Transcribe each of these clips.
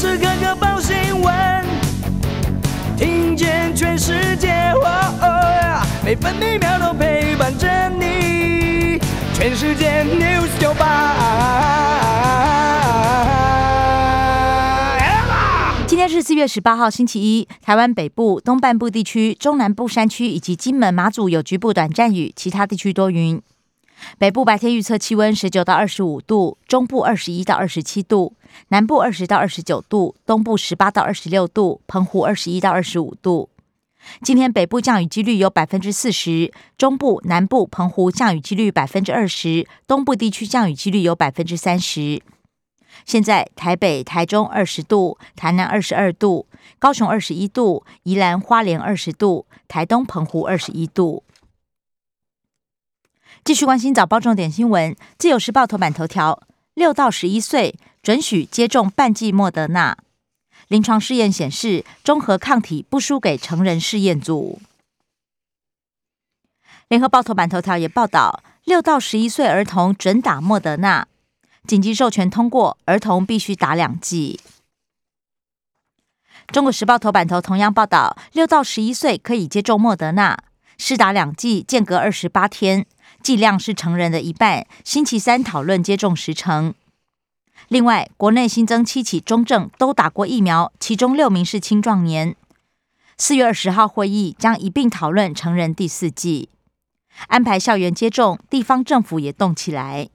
时刻刻报新闻，听见全世界，每分每秒都陪伴着你。全世界 news 九八。今天是四月十八号，星期一。台湾北部、东半部地区、中南部山区以及金门、马祖有局部短暂雨，其他地区多云。北部白天预测气温十九到二十五度，中部二十一到二十七度，南部二十到二十九度，东部十八到二十六度，澎湖二十一到二十五度。今天北部降雨几率有百分之四十，中部、南部、澎湖降雨几率百分之二十，东部地区降雨几率有百分之三十。现在台北、台中二十度，台南二十二度，高雄二十一度，宜兰花莲二十度，台东澎湖二十一度。继续关心早报重点新闻，《自由时报》头版头条：六到十一岁准许接种半剂莫德纳，临床试验显示，综合抗体不输给成人试验组。联合报头版头条也报道，六到十一岁儿童准打莫德纳，紧急授权通过，儿童必须打两剂。中国时报头版头同样报道，六到十一岁可以接种莫德纳，施打两剂，间隔二十八天。剂量是成人的一半。星期三讨论接种时程。另外，国内新增七起中症，都打过疫苗，其中六名是青壮年。四月二十号会议将一并讨论成人第四季，安排校园接种，地方政府也动起来。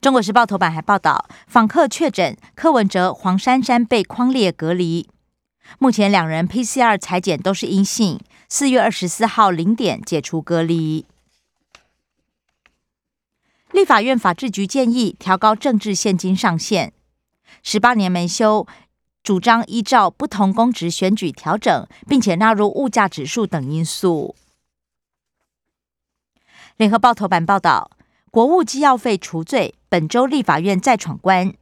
中国时报头版还报道，访客确诊柯文哲、黄珊珊被框列隔离，目前两人 PCR 裁检都是阴性。四月二十四号零点解除隔离。立法院法制局建议调高政治现金上限，十八年没修，主张依照不同公职选举调整，并且纳入物价指数等因素。联合报头版报道，国务机要费除罪，本周立法院再闯关。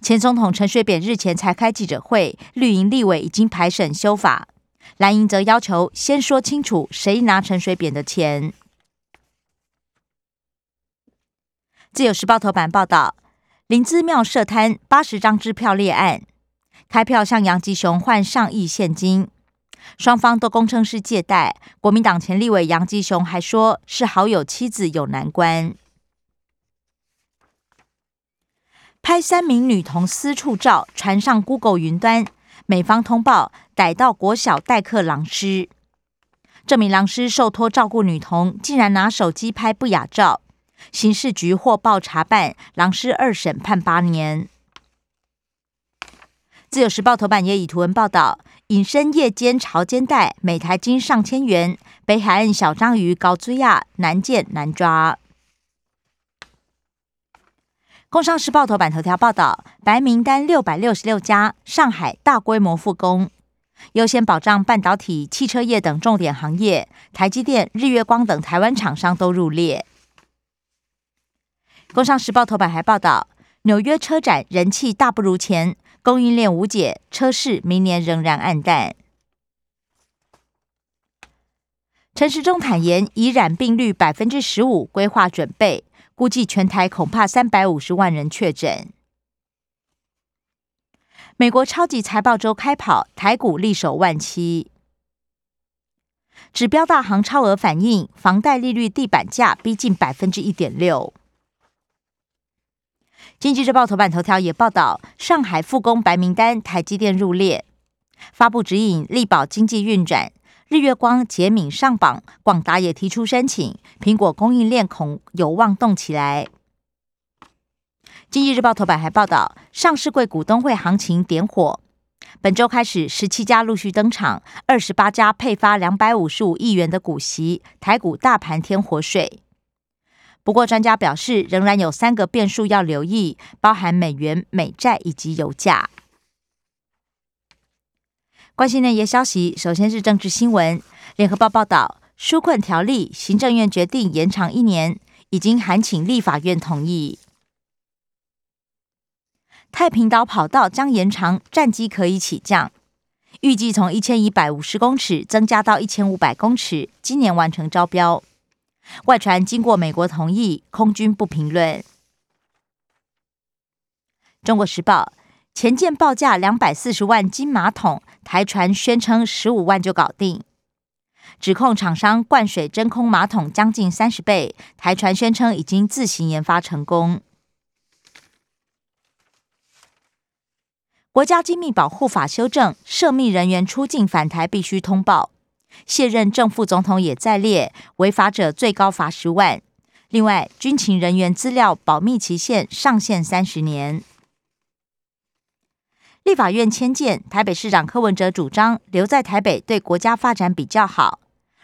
前总统陈水扁日前才开记者会，绿营立委已经排审修法。蓝营则要求先说清楚谁拿陈水扁的钱。自由时报头版报道，林芝庙设摊八十张支票列案，开票向杨吉雄换上亿现金，双方都供称是借贷。国民党前立委杨吉雄还说是好友妻子有难关。拍三名女童私处照传上 Google 云端。美方通报逮到国小代课老师，这名老师受托照顾女童，竟然拿手机拍不雅照，刑事局获报查办，老师二审判八年。自由时报头版也以图文报道，隐身夜间潮间带，每台金上千元，北海岸小章鱼高追亚难见难抓。工商时报头版头条报道，白名单六百六十六家，上海大规模复工，优先保障半导体、汽车业等重点行业，台积电、日月光等台湾厂商都入列。工商时报头版还报道，纽约车展人气大不如前，供应链无解，车市明年仍然暗淡。陈时中坦言，以染病率百分之十五规划准备。估计全台恐怕三百五十万人确诊。美国超级财报周开跑，台股力守万七。指标大行超额反应，房贷利率地板价逼近百分之一点六。经济日报头版头条也报道，上海复工白名单，台积电入列，发布指引，力保经济运转。日月光、捷敏上榜，广达也提出申请，苹果供应链恐有望动起来。经济日报头版还报道，上市柜股东会行情点火，本周开始十七家陆续登场，二十八家配发两百五十五亿元的股息，台股大盘添活水。不过专家表示，仍然有三个变数要留意，包含美元、美债以及油价。关心内页消息，首先是政治新闻。联合报报道，纾困条例，行政院决定延长一年，已经函请立法院同意。太平岛跑道将延长，战机可以起降，预计从一千一百五十公尺增加到一千五百公尺，今年完成招标。外传经过美国同意，空军不评论。中国时报前舰报价两百四十万金马桶，台船宣称十五万就搞定，指控厂商灌水真空马桶将近三十倍，台船宣称已经自行研发成功。国家机密保护法修正，涉密人员出境返台必须通报。卸任正副总统也在列，违法者最高罚十万。另外，军情人员资料保密期限上限三十年。立法院迁建，台北市长柯文哲主张留在台北对国家发展比较好，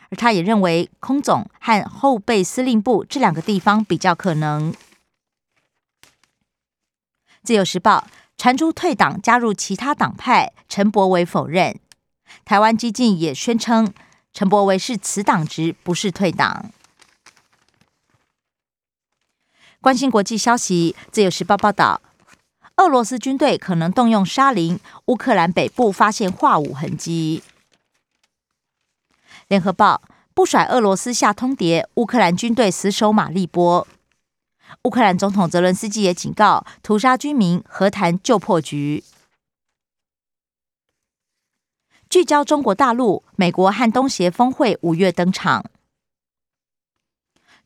而他也认为空总和后备司令部这两个地方比较可能。自由时报传出退党加入其他党派，陈柏伟否认。台湾激进也宣称陈柏维是此党职，不是退党。关心国际消息，自由时报报道，俄罗斯军队可能动用沙林，乌克兰北部发现化武痕迹。联合报不甩俄罗斯下通牒，乌克兰军队死守马利波。乌克兰总统泽伦斯基也警告，屠杀居民，和谈就破局。聚焦中国大陆，美国和东协峰会五月登场。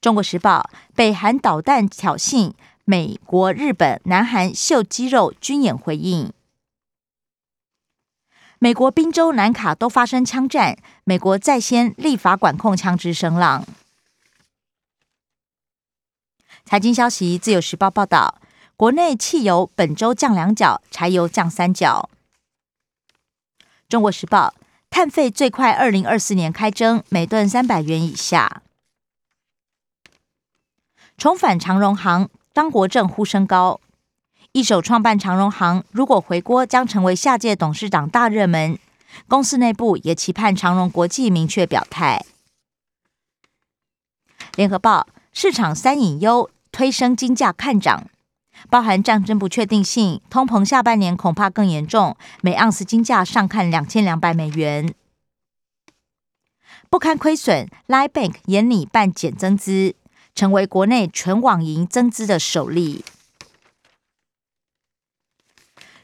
中国时报：北韩导弹挑衅，美国、日本、南韩秀肌肉军演回应。美国宾州、南卡都发生枪战，美国在先立法管控枪支声浪。财经消息：自由时报报道，国内汽油本周降两角，柴油降三角。中国时报：碳费最快二零二四年开征，每吨三百元以下。重返长荣行，张国正呼声高。一手创办长荣行，如果回国，将成为下届董事长大热门。公司内部也期盼长荣国际明确表态。联合报：市场三隐忧，推升金价看涨。包含战争不确定性，通膨下半年恐怕更严重。每盎司金价上看两千两百美元，不堪亏损。Line Bank 严拟办减增资，成为国内纯网银增资的首例。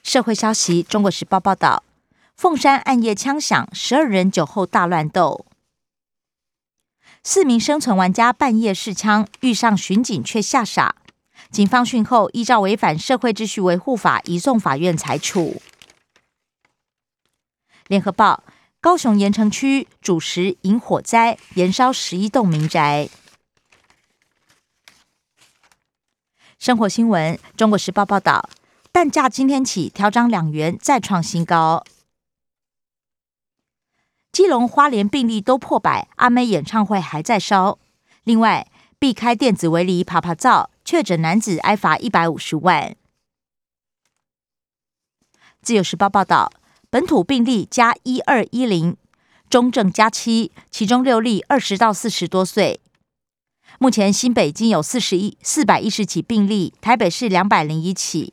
社会消息：中国时报报道，凤山暗夜枪响，十二人酒后大乱斗，四名生存玩家半夜试枪，遇上巡警却吓傻。警方讯后，依照违反社会秩序维护法移送法院裁处。联合报：高雄盐城区主食引火灾，燃烧十一栋民宅。生活新闻：中国时报报道，蛋价今天起调涨两元，再创新高。基隆、花莲病例都破百，阿妹演唱会还在烧。另外，避开电子围篱，爬爬灶。确诊男子挨罚一百五十万。自由时报报道，本土病例加一二一零，中症加七，其中六例二十到四十多岁。目前新北京有四十一四百一十起病例，台北市两百零一起。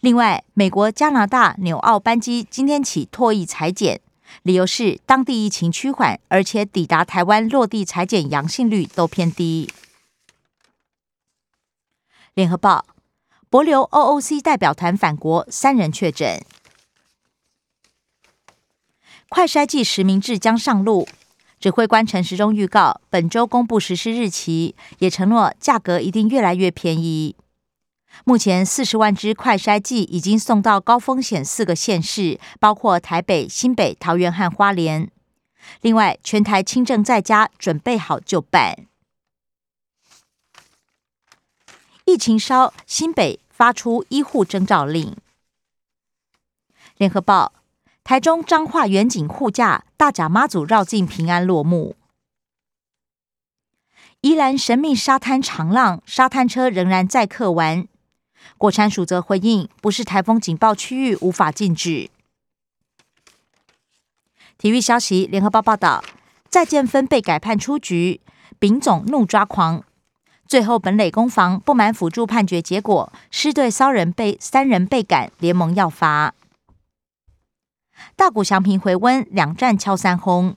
另外，美国、加拿大、纽澳班机今天起拓意裁剪，理由是当地疫情趋缓，而且抵达台湾落地裁剪阳性率都偏低。联合报：博流 OOC 代表团返国，三人确诊。快筛剂实名制将上路，指挥官陈时中预告，本周公布实施日期，也承诺价格一定越来越便宜。目前四十万支快筛剂已经送到高风险四个县市，包括台北、新北、桃园和花莲。另外，全台轻症在家，准备好就办。疫情烧，新北发出医护征召令。联合报：台中彰化远景护驾大甲妈祖绕境平安落幕。宜兰神秘沙滩长浪，沙滩车仍然载客玩。国产署则回应：不是台风警报区域，无法禁止。体育消息：联合报报道，再见分被改判出局，丙总怒抓狂。最后，本垒攻防不满辅助判决结果，师队骚人被三人被赶，联盟要罚。大谷翔平回温，两战敲三轰。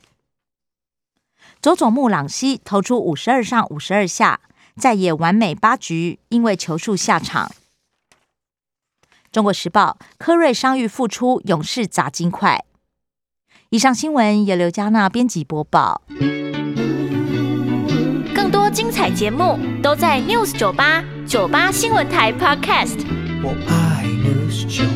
佐佐木朗希投出五十二上五十二下，再也完美八局，因为球数下场。中国时报科瑞伤愈复出，勇士砸金块。以上新闻由刘嘉娜编辑播报。更多精彩节目都在 News 九八九八新闻台 Podcast。我爱 News 酒吧。